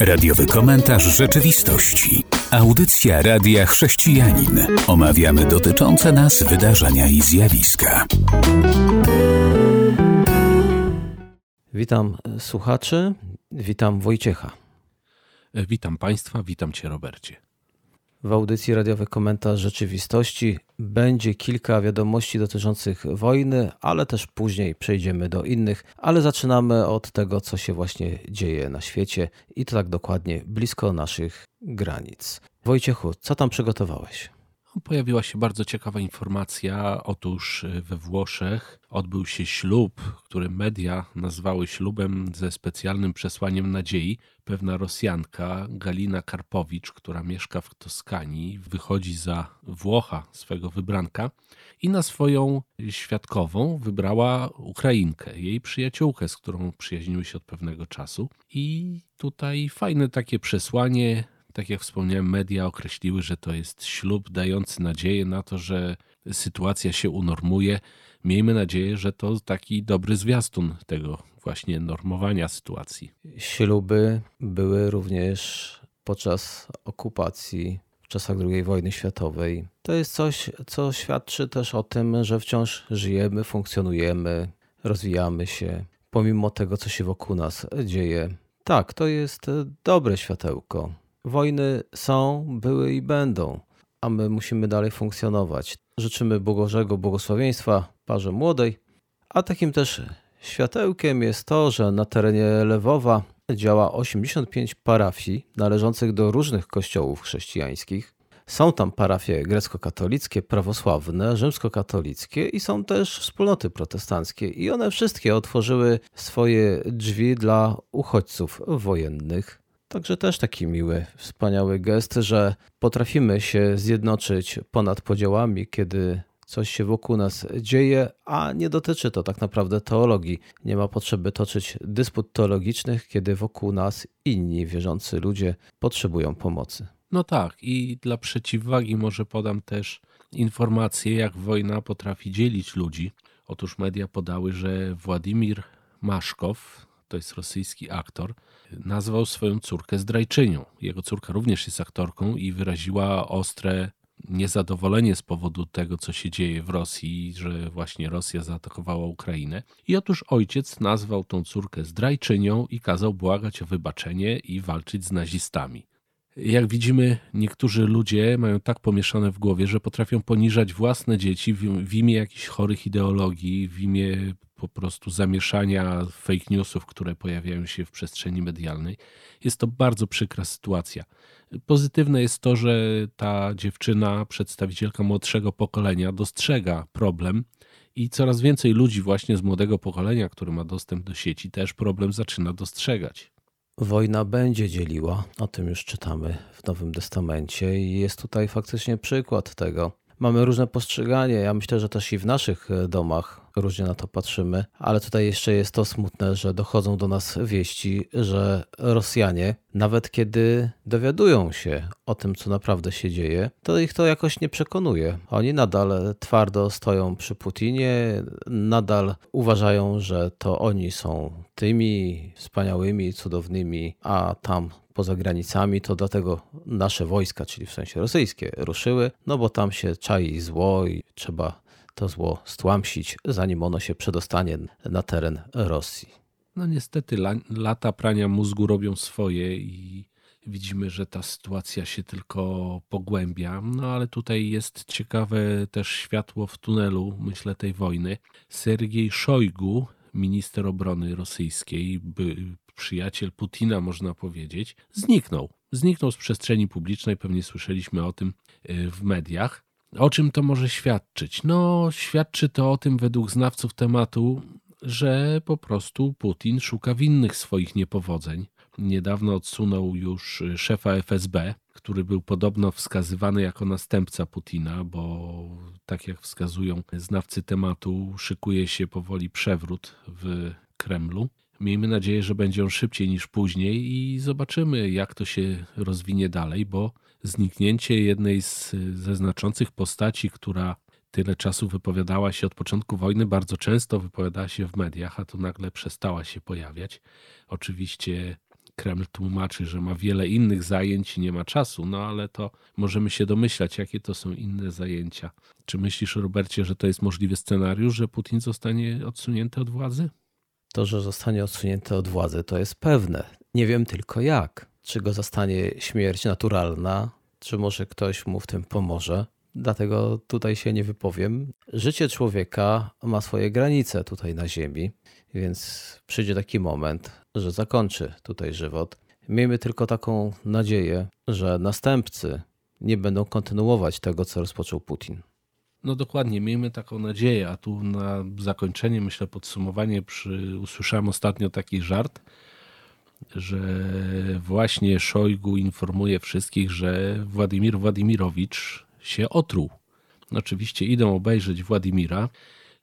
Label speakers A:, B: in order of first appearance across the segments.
A: Radiowy komentarz rzeczywistości. Audycja Radia Chrześcijanin. Omawiamy dotyczące nas wydarzenia i zjawiska.
B: Witam słuchaczy, witam Wojciecha.
C: Witam Państwa, witam Cię Robercie.
B: W audycji radiowy komentarz rzeczywistości będzie kilka wiadomości dotyczących wojny, ale też później przejdziemy do innych, ale zaczynamy od tego, co się właśnie dzieje na świecie i to tak dokładnie blisko naszych granic. Wojciechu, co tam przygotowałeś?
C: Pojawiła się bardzo ciekawa informacja. Otóż we Włoszech odbył się ślub, który media nazwały ślubem ze specjalnym przesłaniem nadziei. Pewna Rosjanka, Galina Karpowicz, która mieszka w Toskanii, wychodzi za Włocha, swego wybranka, i na swoją świadkową wybrała Ukrainkę, jej przyjaciółkę, z którą przyjaźniły się od pewnego czasu. I tutaj fajne takie przesłanie tak jak wspomniałem, media określiły, że to jest ślub dający nadzieję na to, że sytuacja się unormuje. Miejmy nadzieję, że to taki dobry zwiastun tego właśnie normowania sytuacji.
B: Śluby były również podczas okupacji w czasach II wojny światowej. To jest coś, co świadczy też o tym, że wciąż żyjemy, funkcjonujemy, rozwijamy się, pomimo tego, co się wokół nas dzieje. Tak, to jest dobre światełko. Wojny są, były i będą, a my musimy dalej funkcjonować. Życzymy Bożego błogosławieństwa parze młodej, a takim też światełkiem jest to, że na terenie Lewowa działa 85 parafii należących do różnych kościołów chrześcijańskich. Są tam parafie grecko-katolickie, prawosławne, rzymskokatolickie i są też wspólnoty protestanckie. I one wszystkie otworzyły swoje drzwi dla uchodźców wojennych. Także też taki miły, wspaniały gest, że potrafimy się zjednoczyć ponad podziałami, kiedy coś się wokół nas dzieje, a nie dotyczy to tak naprawdę teologii. Nie ma potrzeby toczyć dysput teologicznych, kiedy wokół nas inni wierzący ludzie potrzebują pomocy.
C: No tak, i dla przeciwwagi może podam też informację, jak wojna potrafi dzielić ludzi. Otóż media podały, że Władimir Maszkow, to jest rosyjski aktor, nazwał swoją córkę zdrajczynią. Jego córka również jest aktorką i wyraziła ostre niezadowolenie z powodu tego, co się dzieje w Rosji, że właśnie Rosja zaatakowała Ukrainę. I otóż ojciec nazwał tą córkę zdrajczynią i kazał błagać o wybaczenie i walczyć z nazistami. Jak widzimy, niektórzy ludzie mają tak pomieszane w głowie, że potrafią poniżać własne dzieci w imię jakichś chorych ideologii, w imię po prostu zamieszania fake newsów, które pojawiają się w przestrzeni medialnej. Jest to bardzo przykra sytuacja. Pozytywne jest to, że ta dziewczyna, przedstawicielka młodszego pokolenia, dostrzega problem i coraz więcej ludzi właśnie z młodego pokolenia, który ma dostęp do sieci, też problem zaczyna dostrzegać.
B: Wojna będzie dzieliła, o tym już czytamy w Nowym Testamencie i jest tutaj faktycznie przykład tego. Mamy różne postrzeganie. Ja myślę, że też i w naszych domach różnie na to patrzymy, ale tutaj jeszcze jest to smutne, że dochodzą do nas wieści, że Rosjanie, nawet kiedy dowiadują się o tym, co naprawdę się dzieje, to ich to jakoś nie przekonuje. Oni nadal twardo stoją przy Putinie, nadal uważają, że to oni są tymi wspaniałymi, cudownymi, a tam poza granicami, to dlatego nasze wojska, czyli w sensie rosyjskie, ruszyły, no bo tam się czai zło i trzeba to zło stłamsić, zanim ono się przedostanie na teren Rosji.
C: No niestety lata prania mózgu robią swoje i widzimy, że ta sytuacja się tylko pogłębia. No ale tutaj jest ciekawe też światło w tunelu, myślę, tej wojny. Sergiej Szojgu, minister obrony rosyjskiej, by, przyjaciel Putina, można powiedzieć, zniknął. Zniknął z przestrzeni publicznej, pewnie słyszeliśmy o tym e, w mediach. O czym to może świadczyć? No, świadczy to o tym, według znawców tematu, że po prostu Putin szuka winnych swoich niepowodzeń. Niedawno odsunął już szefa FSB, który był podobno wskazywany jako następca Putina, bo tak jak wskazują znawcy tematu, szykuje się powoli przewrót w Kremlu. Miejmy nadzieję, że będzie on szybciej niż później i zobaczymy, jak to się rozwinie dalej, bo zniknięcie jednej z, ze znaczących postaci, która tyle czasu wypowiadała się od początku wojny, bardzo często wypowiadała się w mediach, a tu nagle przestała się pojawiać. Oczywiście Kreml tłumaczy, że ma wiele innych zajęć i nie ma czasu, no ale to możemy się domyślać, jakie to są inne zajęcia. Czy myślisz, Robercie, że to jest możliwy scenariusz, że Putin zostanie odsunięty od władzy?
B: To, że zostanie odsunięty od władzy, to jest pewne. Nie wiem tylko jak. Czy go zastanie śmierć naturalna, czy może ktoś mu w tym pomoże. Dlatego tutaj się nie wypowiem. Życie człowieka ma swoje granice tutaj na Ziemi, więc przyjdzie taki moment, że zakończy tutaj żywot. Miejmy tylko taką nadzieję, że następcy nie będą kontynuować tego, co rozpoczął Putin.
C: No dokładnie, miejmy taką nadzieję, a tu na zakończenie, myślę, podsumowanie, przy, usłyszałem ostatnio taki żart, że właśnie Szojgu informuje wszystkich, że Władimir Władimirowicz się otruł. Oczywiście idą obejrzeć Władimira.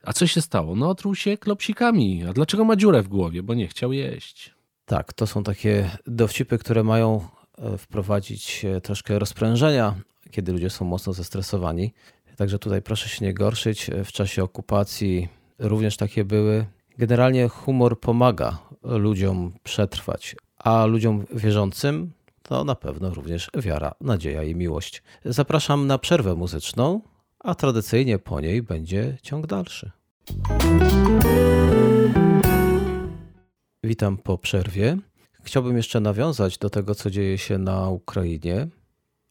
C: A co się stało? No otruł się klopsikami. A dlaczego ma dziurę w głowie? Bo nie chciał jeść.
B: Tak, to są takie dowcipy, które mają e, wprowadzić e, troszkę rozprężenia, kiedy ludzie są mocno zestresowani. Także tutaj proszę się nie gorszyć. W czasie okupacji również takie były. Generalnie humor pomaga ludziom przetrwać, a ludziom wierzącym to na pewno również wiara, nadzieja i miłość. Zapraszam na przerwę muzyczną, a tradycyjnie po niej będzie ciąg dalszy. Witam po przerwie. Chciałbym jeszcze nawiązać do tego, co dzieje się na Ukrainie,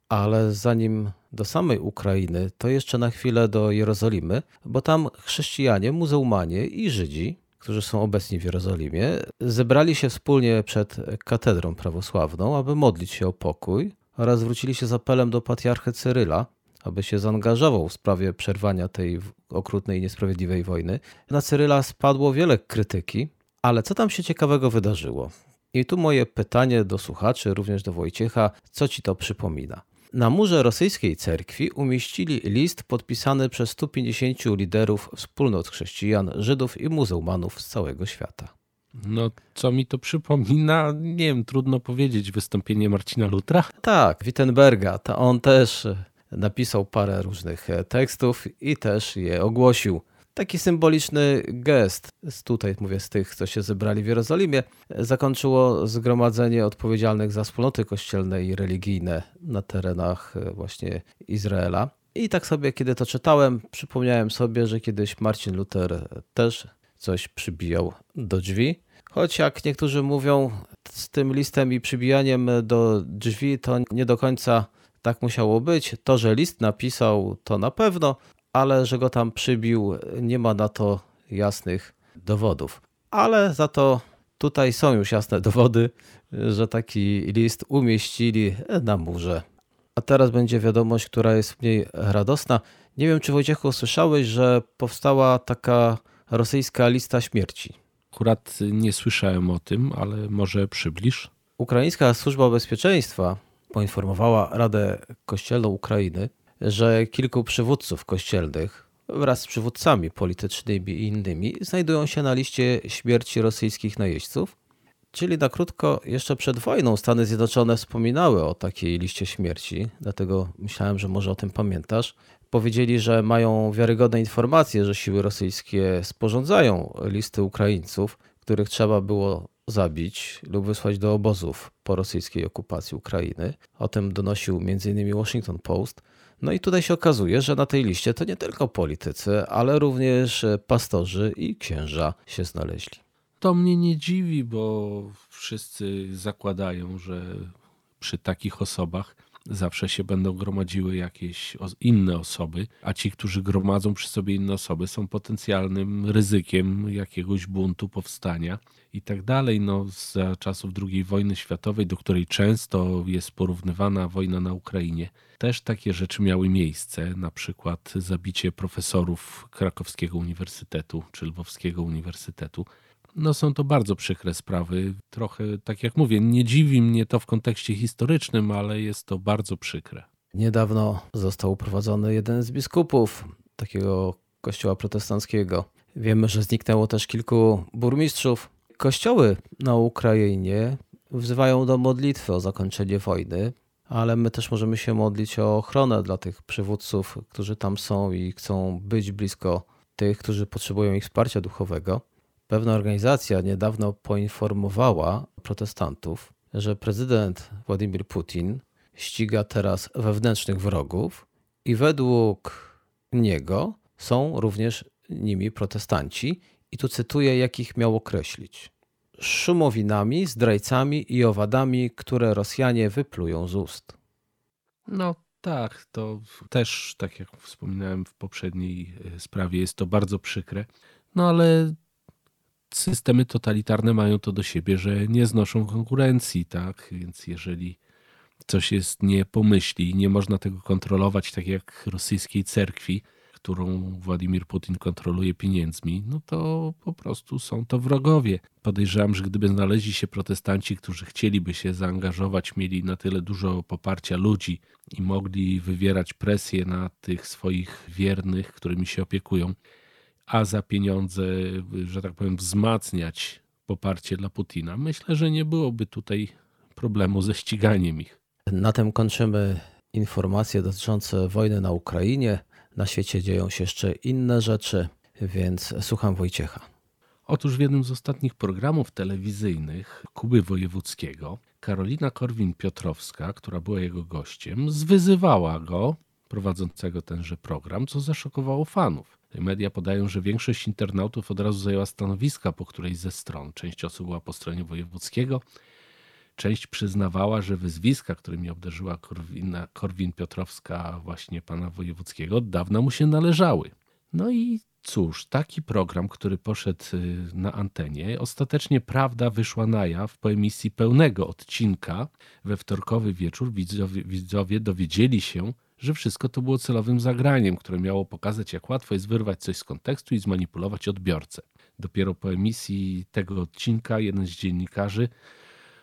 B: ale zanim do samej Ukrainy, to jeszcze na chwilę do Jerozolimy, bo tam chrześcijanie, muzułmanie i Żydzi, którzy są obecni w Jerozolimie, zebrali się wspólnie przed katedrą prawosławną, aby modlić się o pokój oraz zwrócili się z apelem do patriarchy Cyryla, aby się zaangażował w sprawie przerwania tej okrutnej i niesprawiedliwej wojny. Na Cyryla spadło wiele krytyki, ale co tam się ciekawego wydarzyło? I tu moje pytanie do słuchaczy, również do Wojciecha, co ci to przypomina? Na murze rosyjskiej cerkwi umieścili list podpisany przez 150 liderów wspólnot chrześcijan, Żydów i muzułmanów z całego świata.
C: No, co mi to przypomina? Nie wiem, trudno powiedzieć. Wystąpienie Marcina Lutra?
B: Tak, Wittenberga. To on też napisał parę różnych tekstów i też je ogłosił taki symboliczny gest, tutaj mówię z tych, co się zebrali w Jerozolimie, zakończyło zgromadzenie odpowiedzialnych za wspólnoty kościelne i religijne na terenach e, właśnie Izraela. I tak sobie, kiedy to czytałem, przypomniałem sobie, że kiedyś Marcin Luther też coś przybijał do drzwi. Choć jak niektórzy mówią, z tym listem i przybijaniem do drzwi to nie do końca tak musiało być. To, że list napisał, to na pewno, ale że go tam przybił, nie ma na to jasnych dowodów. Ale za to tutaj są już jasne dowody, że taki list umieścili na murze. A teraz będzie wiadomość, która jest mniej radosna. Nie wiem, czy Wojciechu słyszałeś, że powstała taka rosyjska lista śmierci.
C: Akurat nie słyszałem o tym, ale może przybliż.
B: Ukraińska Służba Bezpieczeństwa poinformowała Radę Kościelną Ukrainy, że kilku przywódców kościelnych wraz z przywódcami politycznymi i innymi znajdują się na liście śmierci rosyjskich najeźdźców. Czyli na krótko, jeszcze przed wojną Stany Zjednoczone wspominały o takiej liście śmierci, dlatego myślałem, że może o tym pamiętasz. Powiedzieli, że mają wiarygodne informacje, że siły rosyjskie sporządzają listy Ukraińców, których trzeba było zabić lub wysłać do obozów po rosyjskiej okupacji Ukrainy. O tym donosił m.in. Washington Post. No i tutaj się okazuje, że na tej liście to nie tylko politycy, ale również pastorzy i księża się znaleźli.
C: To mnie nie dziwi, bo wszyscy zakładają, że przy takich osobach zawsze się będą gromadziły jakieś inne osoby, a ci, którzy gromadzą przy sobie inne osoby, są potencjalnym ryzykiem jakiegoś buntu, powstania i tak dalej. No, za czasów II wojny światowej, do której często jest porównywana wojna na Ukrainie, też takie rzeczy miały miejsce, na przykład zabicie profesorów Krakowskiego Uniwersytetu czy Lwowskiego Uniwersytetu. No są to bardzo przykre sprawy. Trochę, tak jak mówię, nie dziwi mnie to w kontekście historycznym, ale jest to bardzo przykre.
B: Niedawno został uprowadzony jeden z biskupów takiego kościoła protestanckiego. Wiemy, że zniknęło też kilku burmistrzów. Kościoły na Ukrainie wzywają do modlitwy o zakończenie wojny, ale my też możemy się modlić o ochronę dla tych przywódców, którzy tam są i chcą być blisko tych, którzy potrzebują ich wsparcia duchowego. Pewna organizacja niedawno poinformowała protestantów, że prezydent Władimir Putin ściga teraz wewnętrznych wrogów i według niego są również nimi protestanci. I tu cytuję, jak ich miał określić. Szumowinami, zdrajcami i owadami, które Rosjanie wyplują z ust.
C: No tak, to też, tak jak wspominałem w poprzedniej e, sprawie, jest to bardzo przykre. No ale systemy totalitarne mają to do siebie, że nie znoszą konkurencji, tak? Więc jeżeli coś jest nie pomyśli, nie można tego kontrolować, tak jak rosyjskiej cerkwi, którą Władimir Putin kontroluje pieniędzmi, no to po prostu są to wrogowie. Podejrzewam, że gdyby znaleźli się protestanci, którzy chcieliby się zaangażować, mieli na tyle dużo poparcia ludzi i mogli wywierać presję na tych swoich wiernych, którymi się opiekują, a za pieniądze, że tak powiem, wzmacniać poparcie dla Putina, myślę, że nie byłoby tutaj problemu ze ściganiem ich.
B: Na tym kończymy informacje dotyczące wojny na Ukrainie. Na świecie dzieją się jeszcze inne rzeczy, więc słucham Wojciecha.
C: Otóż w jednym z ostatnich programów telewizyjnych Kuby Wojewódzkiego Karolina Korwin-Piotrowska, która była jego gościem, zwyzywała go, prowadzącego tenże program, co zaszokowało fanów. Media podają, że większość internautów od razu zajęła stanowiska po którejś ze stron. Część osób była po stronie Wojewódzkiego, Część przyznawała, że wyzwiska, którymi obdarzyła Korwina, Korwin-Piotrowska właśnie pana Wojewódzkiego, od dawna mu się należały. No i cóż, taki program, który poszedł y, na antenie, ostatecznie prawda wyszła na jaw po emisji pełnego odcinka. We wtorkowy wieczór widzowie, widzowie dowiedzieli się, że wszystko to było celowym zagraniem, które miało pokazać, jak łatwo jest wyrwać coś z kontekstu i zmanipulować odbiorcę. Dopiero po emisji tego odcinka jeden z dziennikarzy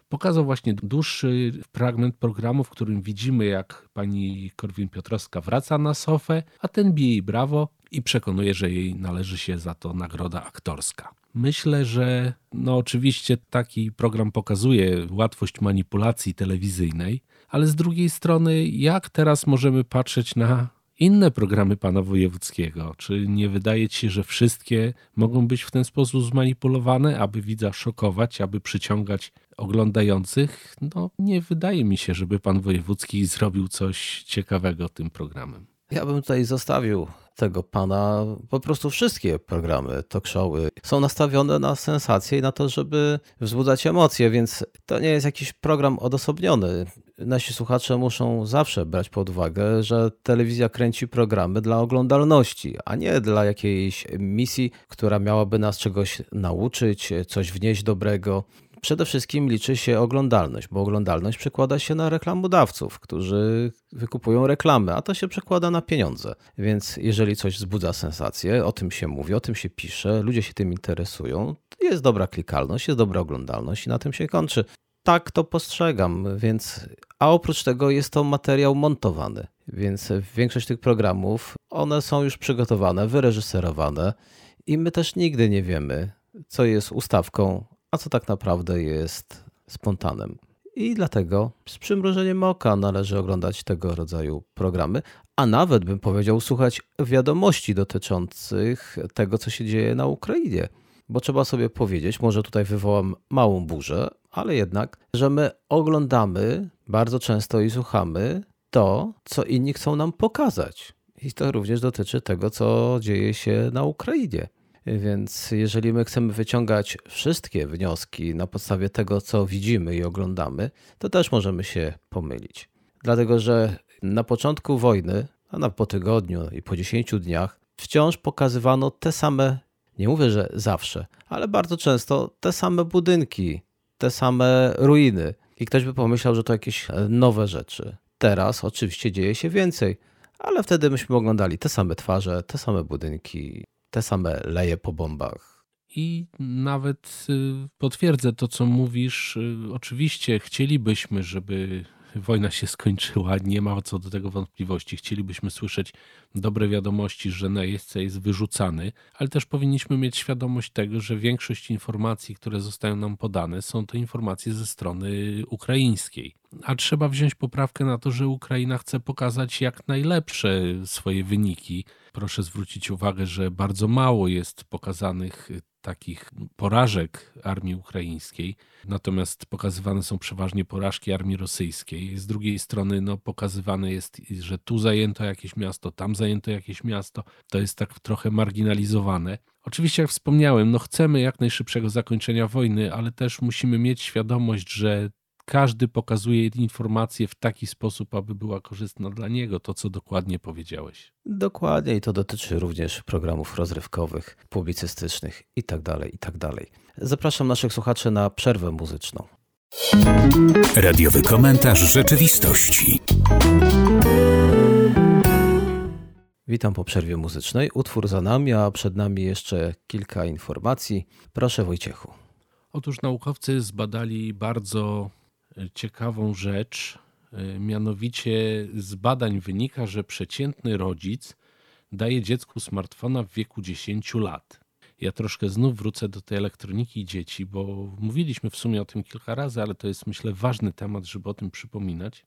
C: pokazał właśnie dłuższy fragment programu, w którym widzimy, jak pani Korwin-Piotrowska wraca na sofę, a ten bije jej brawo i przekonuje, że jej należy się za to nagroda aktorska. Myślę, że no oczywiście taki program pokazuje łatwość manipulacji telewizyjnej, ale z drugiej strony, jak teraz możemy patrzeć na inne programy pana wojewódzkiego? Czy nie wydaje ci się, że wszystkie mogą być w ten sposób zmanipulowane, aby widza szokować, aby przyciągać oglądających? No, nie wydaje mi się, żeby pan wojewódzki zrobił coś ciekawego tym programem.
B: Ja bym tutaj zostawił tego pana. Po prostu wszystkie programy talk showy są nastawione na sensację i na to, żeby wzbudzać emocje, więc to nie jest jakiś program odosobniony. Nasi słuchacze muszą zawsze brać pod uwagę, że telewizja kręci programy dla oglądalności, a nie dla jakiejś misji, która miałaby nas czegoś nauczyć, coś wnieść dobrego przede wszystkim liczy się oglądalność, bo oglądalność przekłada się na reklamodawców, którzy wykupują reklamy, a to się przekłada na pieniądze. Więc jeżeli coś wzbudza sensację, o tym się mówi, o tym się pisze, ludzie się tym interesują, jest dobra klikalność, jest dobra oglądalność i na tym się kończy. Tak to postrzegam, więc a oprócz tego jest to materiał montowany, więc większość tych programów, one są już przygotowane, wyreżyserowane i my też nigdy nie wiemy, co jest ustawką a co tak naprawdę jest spontanem. I dlatego z przymrużeniem oka należy oglądać tego rodzaju programy, a nawet bym powiedział słuchać wiadomości dotyczących tego, co się dzieje na Ukrainie. Bo trzeba sobie powiedzieć, może tutaj wywołam małą burzę, ale jednak, że my oglądamy bardzo często i słuchamy to, co inni chcą nam pokazać. I to również dotyczy tego, co dzieje się na Ukrainie. Więc jeżeli my chcemy wyciągać wszystkie wnioski na podstawie tego, co widzimy i oglądamy, to też możemy się pomylić. Dlatego, że na początku wojny, a na po tygodniu i po 10 dniach, wciąż pokazywano te same, nie mówię, że zawsze, ale bardzo często te same budynki, te same ruiny. I ktoś by pomyślał, że to jakieś nowe rzeczy. Teraz oczywiście dzieje się więcej, ale wtedy myśmy oglądali te same twarze, te same budynki, te same leje po bombach.
C: I nawet y, potwierdzę to, co mówisz. Y, oczywiście chcielibyśmy, żeby wojna się skończyła, nie ma co do tego wątpliwości. Chcielibyśmy słyszeć dobre wiadomości, że najeźdźca jest wyrzucany, ale też powinniśmy mieć świadomość tego, że większość informacji, które zostają nam podane, są to informacje ze strony ukraińskiej. A trzeba wziąć poprawkę na to, że Ukraina chce pokazać jak najlepsze swoje wyniki. Proszę zwrócić uwagę, że bardzo mało jest pokazanych takich porażek armii ukraińskiej, natomiast pokazywane są przeważnie porażki armii rosyjskiej. Z drugiej strony no, pokazywane jest, że tu zajęto jakieś miasto, tam zajęto jakieś miasto. To jest tak trochę marginalizowane. Oczywiście, jak wspomniałem, no chcemy jak najszybszego zakończenia wojny, ale też musimy mieć świadomość, że każdy pokazuje informacje w taki sposób, aby była korzystna dla niego, to co dokładnie powiedziałeś.
B: Dokładnie i to dotyczy również programów rozrywkowych, publicystycznych itd. Tak itd. Tak Zapraszam naszych słuchaczy na przerwę muzyczną.
A: Radiowy komentarz rzeczywistości.
B: Witam po przerwie muzycznej. Utwór za nami, a przed nami jeszcze kilka informacji. Proszę Wojciechu.
C: Otóż naukowcy zbadali bardzo ciekawą rzecz. E, mianowicie z badań wynika, że przeciętny rodzic daje dziecku smartfona w wieku 10 lat. Ja troszkę znów wrócę do tej elektroniki dzieci, bo mówiliśmy w sumie o tym kilka razy, ale to jest myślę ważny temat, żeby o tym przypominać.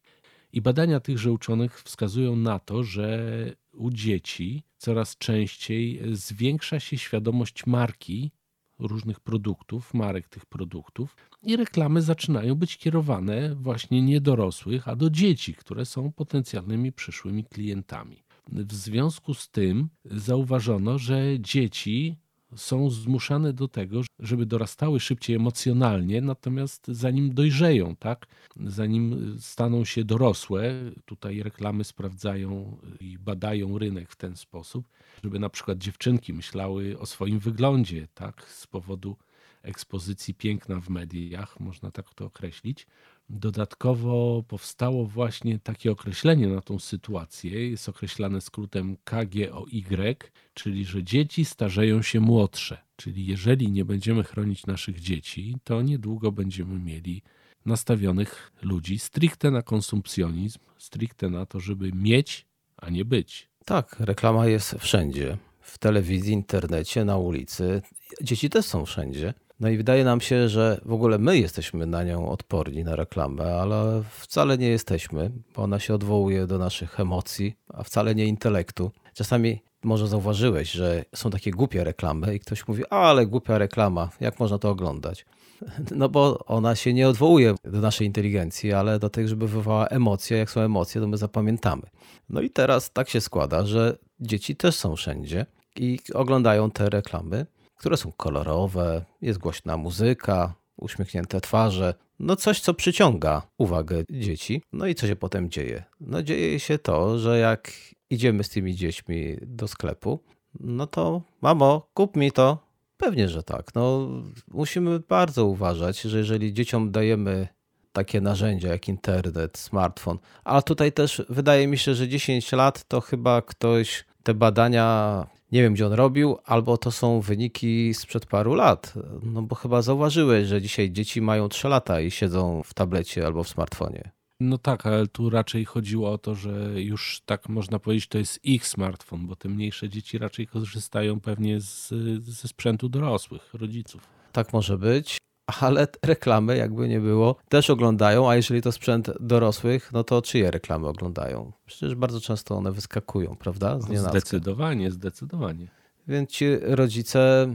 C: I badania tychże uczonych wskazują na to, że u dzieci coraz częściej zwiększa się świadomość marki różnych produktów, marek tych produktów, i reklamy zaczynają być kierowane właśnie nie dorosłych, a do dzieci, które są potencjalnymi przyszłymi klientami. W związku z tym zauważono, że dzieci są zmuszane do tego, żeby dorastały szybciej emocjonalnie, natomiast zanim dojrzeją, tak, zanim staną się dorosłe, tutaj reklamy sprawdzają i badają rynek w ten sposób, żeby na przykład dziewczynki myślały o swoim wyglądzie, tak, z powodu ekspozycji piękna w mediach, można tak to określić. Dodatkowo powstało właśnie takie określenie na tą sytuację, jest określane skrótem KGOY, czyli że dzieci starzeją się młodsze. Czyli jeżeli nie będziemy chronić naszych dzieci, to niedługo będziemy mieli nastawionych ludzi stricte na konsumpcjonizm, stricte na to, żeby mieć, a nie być.
B: Tak, reklama jest wszędzie. W telewizji, internecie, na ulicy. Dzieci też są wszędzie. No i wydaje nam się, że w ogóle my jesteśmy na nią odporni, na reklamę, ale wcale nie jesteśmy, bo ona się odwołuje do naszych emocji, a wcale nie intelektu. Czasami może zauważyłeś, że są takie głupie reklamy i ktoś mówi, ale głupia reklama, jak można to oglądać? No bo ona się nie odwołuje do naszej inteligencji, ale do tego, żeby wywołała emocje. Jak są emocje, to my zapamiętamy. No i teraz tak się składa, że dzieci też są wszędzie i oglądają te reklamy które są kolorowe, jest głośna muzyka, uśmiechnięte twarze. No coś, co przyciąga uwagę dzieci. No i co się potem dzieje? No dzieje się to, że jak idziemy z tymi dziećmi do sklepu, no to mamo, kup mi to. Pewnie, że tak. No, musimy bardzo uważać, że jeżeli dzieciom dajemy takie narzędzia jak internet, smartfon, ale tutaj też wydaje mi się, że 10 lat to chyba ktoś te badania nie wiem, gdzie on robił, albo to są wyniki sprzed paru lat. No bo chyba zauważyłeś, że dzisiaj dzieci mają 3 lata i siedzą w tablecie albo w smartfonie.
C: No tak, ale tu raczej chodziło o to, że już tak można powiedzieć, to jest ich smartfon, bo te mniejsze dzieci raczej korzystają pewnie z, ze sprzętu dorosłych, rodziców.
B: Tak może być ale reklamy, jakby nie było, też oglądają, a jeżeli to sprzęt dorosłych, no to czyje reklamy oglądają? Przecież bardzo często one wyskakują, prawda?
C: Z zdecydowanie, zdecydowanie.
B: Więc ci rodzice,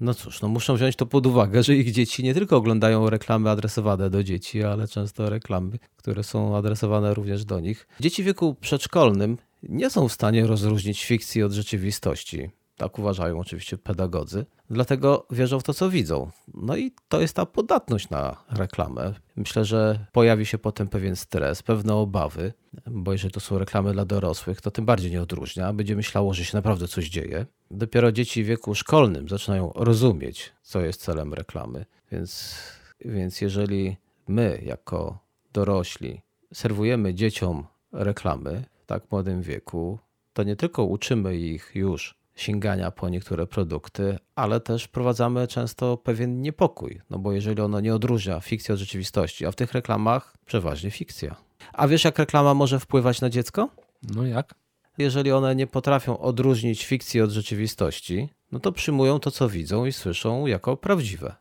B: no cóż, no muszą wziąć to pod uwagę, że ich dzieci nie tylko oglądają reklamy adresowane do dzieci, ale często reklamy, które są adresowane również do nich. Dzieci w wieku przedszkolnym nie są w stanie rozróżnić fikcji od rzeczywistości. Tak uważają oczywiście pedagodzy. Dlatego wierzą w to, co widzą. No i to jest ta podatność na reklamę. Myślę, że pojawi się potem pewien stres, pewne obawy, bo jeżeli to są reklamy dla dorosłych, to tym bardziej nie odróżnia. Będzie myślało, że się naprawdę coś dzieje. Dopiero dzieci w wieku szkolnym zaczynają rozumieć, co jest celem reklamy. Więc, więc jeżeli my, jako dorośli, serwujemy dzieciom reklamy w tak młodym wieku, to nie tylko uczymy ich już sięgania po niektóre produkty, ale też prowadzamy często pewien niepokój, no bo jeżeli ono nie odróżnia fikcji od rzeczywistości, a w tych reklamach przeważnie fikcja. A wiesz, jak reklama może wpływać na dziecko?
C: No jak?
B: Jeżeli one nie potrafią odróżnić fikcji od rzeczywistości, no to przyjmują to, co widzą i słyszą, jako prawdziwe.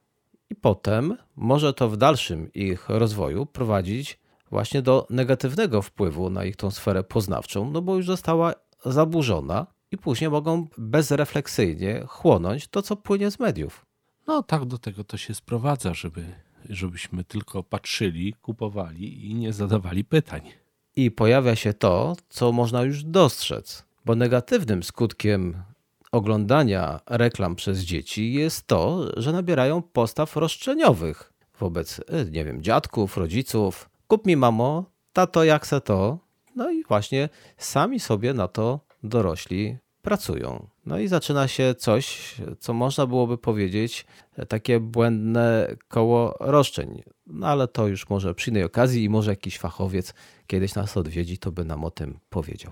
B: I potem może to w dalszym ich rozwoju prowadzić właśnie do negatywnego wpływu na ich tą sferę poznawczą, no bo już została zaburzona i później mogą bezrefleksyjnie chłonąć to, co płynie z mediów.
C: No tak do tego to się sprowadza, żeby, żebyśmy tylko patrzyli, kupowali i nie zadawali pytań.
B: I pojawia się to, co można już dostrzec, bo negatywnym skutkiem oglądania reklam przez dzieci jest to, że nabierają postaw roszczeniowych wobec, y, nie wiem, dziadków, rodziców. Kup mi mamo, tato, jak se to. No i właśnie sami sobie na to dorośli pracują. No i zaczyna się coś, co można byłoby powiedzieć, takie błędne koło roszczeń. No ale to już może przy innej okazji i może jakiś fachowiec kiedyś nas odwiedzi, to by nam o tym powiedział.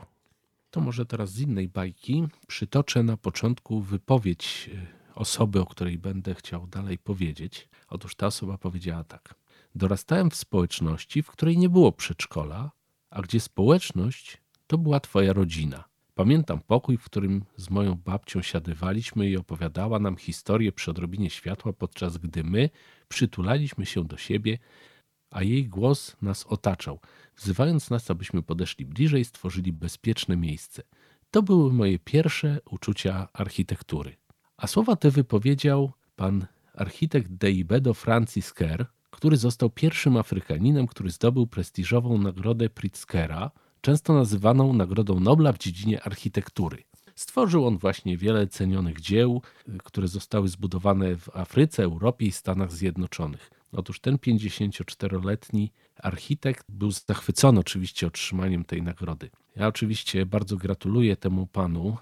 C: To może teraz z innej bajki przytoczę na początku wypowiedź e, osoby, o której będę chciał dalej powiedzieć. Otóż ta osoba powiedziała tak. Dorastałem w społeczności, w której nie było przedszkola, a gdzie społeczność to była twoja rodzina. Pamiętam pokój, w którym z moją babcią siadywaliśmy i opowiadała nam historię przy odrobinie światła, podczas gdy my przytulaliśmy się do siebie, a jej głos nas otaczał, wzywając nas, abyśmy podeszli bliżej i stworzyli bezpieczne miejsce. To były moje pierwsze uczucia architektury. A słowa te wypowiedział pan architekt Deibedo Francis Kerr, który został pierwszym Afrykaninem, który zdobył prestiżową nagrodę Pritzkera, często nazywaną Nagrodą Nobla w dziedzinie architektury. Stworzył on właśnie wiele cenionych dzieł, które zostały zbudowane w Afryce, Europie i Stanach Zjednoczonych. Otóż ten 54-letni architekt był zachwycony oczywiście otrzymaniem tej nagrody. Ja oczywiście bardzo gratuluję temu panu,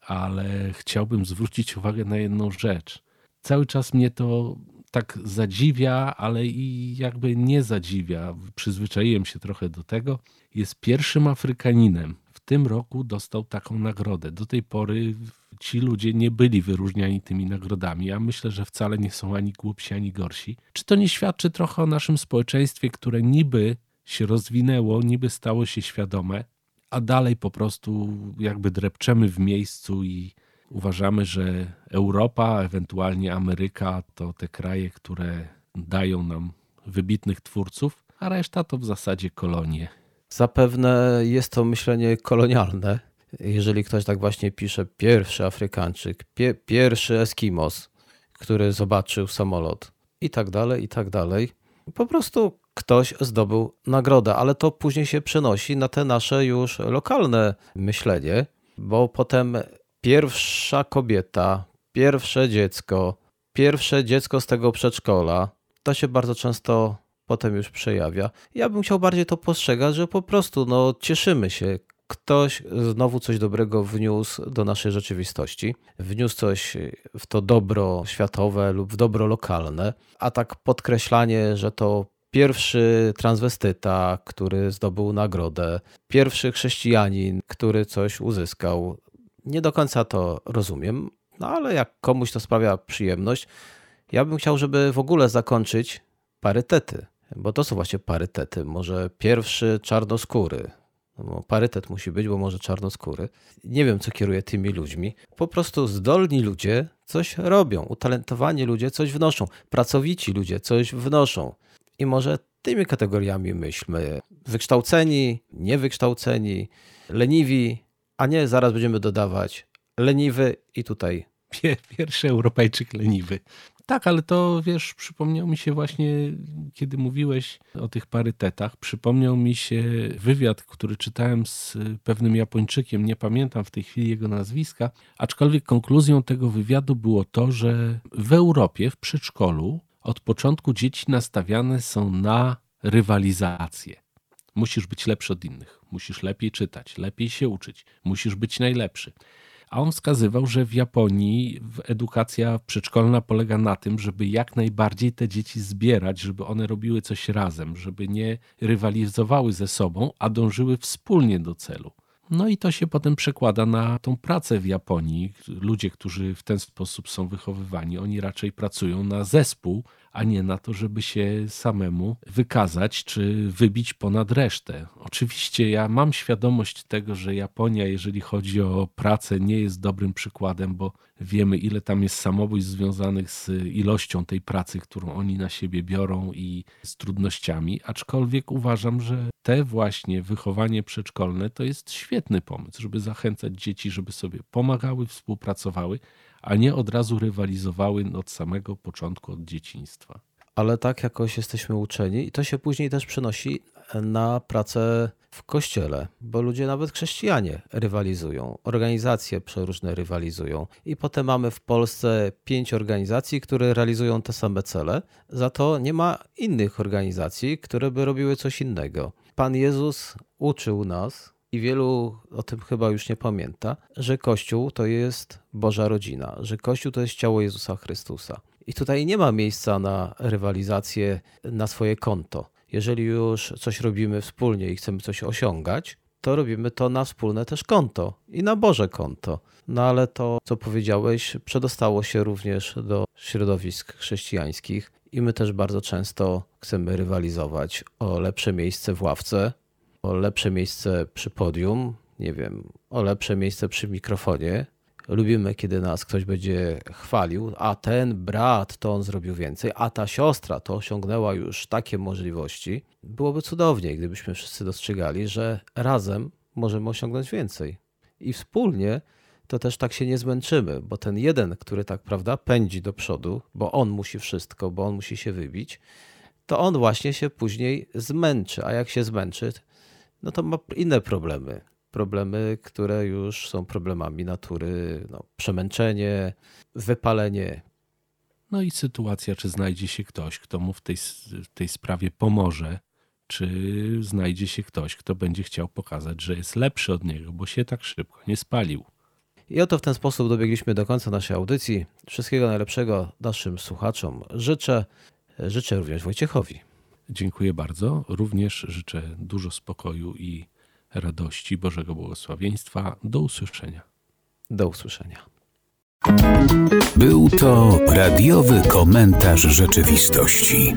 C: ale chciałbym zwrócić uwagę na jedną rzecz. Cały czas mnie to tak zadziwia, ale i jakby nie zadziwia. Przyzwyczaiłem się trochę do tego. Jest pierwszym Afrykaninem. W tym roku dostał taką nagrodę. Do tej pory ci ludzie nie byli wyróżniani tymi nagrodami. Ja myślę, że wcale nie są ani głupsi, ani gorsi. Czy to nie świadczy trochę o naszym społeczeństwie, które niby się rozwinęło, niby stało się świadome, a dalej po prostu jakby drepczemy w miejscu i uważamy, że Europa, ewentualnie Ameryka to te kraje, które dają nam wybitnych twórców, a reszta to w zasadzie kolonie.
B: Zapewne jest to myślenie kolonialne, jeżeli ktoś tak właśnie pisze, pierwszy Afrykańczyk, pie, pierwszy Eskimos, który zobaczył samolot i tak dalej, i tak dalej. Po prostu ktoś zdobył nagrodę, ale to później się przenosi na te nasze już lokalne myślenie, bo potem pierwsza kobieta, pierwsze dziecko, pierwsze dziecko z tego przedszkola, to się bardzo często potem już przejawia. Ja bym chciał bardziej to postrzegać, że po prostu no, cieszymy się ktoś znowu coś dobrego wniósł do naszej rzeczywistości, wniósł coś w to dobro światowe lub w dobro lokalne, a tak podkreślanie, że to pierwszy transwestyta, który zdobył nagrodę, pierwszy chrześcijanin, który coś uzyskał. Nie do końca to rozumiem, no ale jak komuś to sprawia przyjemność, ja bym chciał, żeby w ogóle zakończyć parytety, bo to są właśnie parytety. Może pierwszy czarnoskóry, no, parytet musi być, bo może czarnoskóry. Nie wiem, co kieruje tymi ludźmi. Po prostu zdolni ludzie coś robią, utalentowani ludzie coś wnoszą, pracowici ludzie coś wnoszą. I może tymi kategoriami myślmy. Wykształceni, niewykształceni, leniwi, a nie zaraz będziemy dodawać leniwy i tutaj.
C: Pierwszy Europejczyk leniwy. Tak, ale to wiesz, przypomniał mi się właśnie, kiedy mówiłeś o tych parytetach, przypomniał mi się wywiad, który czytałem z pewnym Japończykiem, nie pamiętam w tej chwili jego nazwiska, aczkolwiek konkluzją tego wywiadu było to, że w Europie, w przedszkolu, od początku dzieci nastawiane są na rywalizację. Musisz być lepszy od innych, musisz lepiej czytać, lepiej się uczyć, musisz być najlepszy. A on wskazywał, że w Japonii edukacja przedszkolna polega na tym, żeby jak najbardziej te dzieci zbierać, żeby one robiły coś razem, żeby nie rywalizowały ze sobą, a dążyły wspólnie do celu. No i to się potem przekłada na tą pracę w Japonii. Ludzie, którzy w ten sposób są wychowywani, oni raczej pracują na zespół, a nie na to, żeby się samemu wykazać czy wybić ponad resztę. Oczywiście ja mam świadomość tego, że Japonia, jeżeli chodzi o pracę, nie jest dobrym przykładem, bo wiemy, ile tam jest samobójstw związanych z ilością tej pracy, którą oni na siebie biorą i z trudnościami, aczkolwiek uważam, że te właśnie wychowanie przedszkolne to jest świetny pomysł, żeby zachęcać dzieci, żeby sobie pomagały, współpracowały, a nie od razu rywalizowały od samego początku, od dzieciństwa.
B: Ale tak jakoś jesteśmy uczeni i to się później też przenosi na pracę w kościele, bo ludzie, nawet chrześcijanie, rywalizują, organizacje przeróżne rywalizują. I potem mamy w Polsce pięć organizacji, które realizują te same cele, za to nie ma innych organizacji, które by robiły coś innego. Pan Jezus uczył nas, i wielu o tym chyba już nie pamięta, że Kościół to jest Boża rodzina, że Kościół to jest ciało Jezusa Chrystusa. I tutaj nie ma miejsca na rywalizację na swoje konto. Jeżeli już coś robimy wspólnie i chcemy coś osiągać, to robimy to na wspólne też konto i na Boże konto. No ale to, co powiedziałeś, przedostało się również do środowisk chrześcijańskich i my też bardzo często chcemy rywalizować o lepsze miejsce w ławce, o lepsze miejsce przy podium, nie wiem, o lepsze miejsce przy mikrofonie. Lubimy, kiedy nas ktoś będzie chwalił, a ten brat to on zrobił więcej, a ta siostra to osiągnęła już takie możliwości. Byłoby cudownie, gdybyśmy wszyscy dostrzegali, że razem możemy osiągnąć więcej. I wspólnie to też tak się nie zmęczymy, bo ten jeden, który tak prawda pędzi do przodu, bo on musi wszystko, bo on musi się wybić, to on właśnie się później zmęczy, a jak się zmęczy, no to ma inne problemy. Problemy, które już są problemami natury, no, przemęczenie, wypalenie.
C: No i sytuacja, czy znajdzie się ktoś, kto mu w tej, w tej sprawie pomoże, czy znajdzie się ktoś, kto będzie chciał pokazać, że jest lepszy od niego, bo się tak szybko nie spalił.
B: I oto w ten sposób dobiegliśmy do końca naszej audycji. Wszystkiego najlepszego naszym słuchaczom życzę. Życzę również Wojciechowi.
C: Dziękuję bardzo. Również życzę dużo spokoju i radości, Bożego błogosławieństwa. Do usłyszenia.
B: Do usłyszenia.
A: Był to radiowy komentarz rzeczywistości.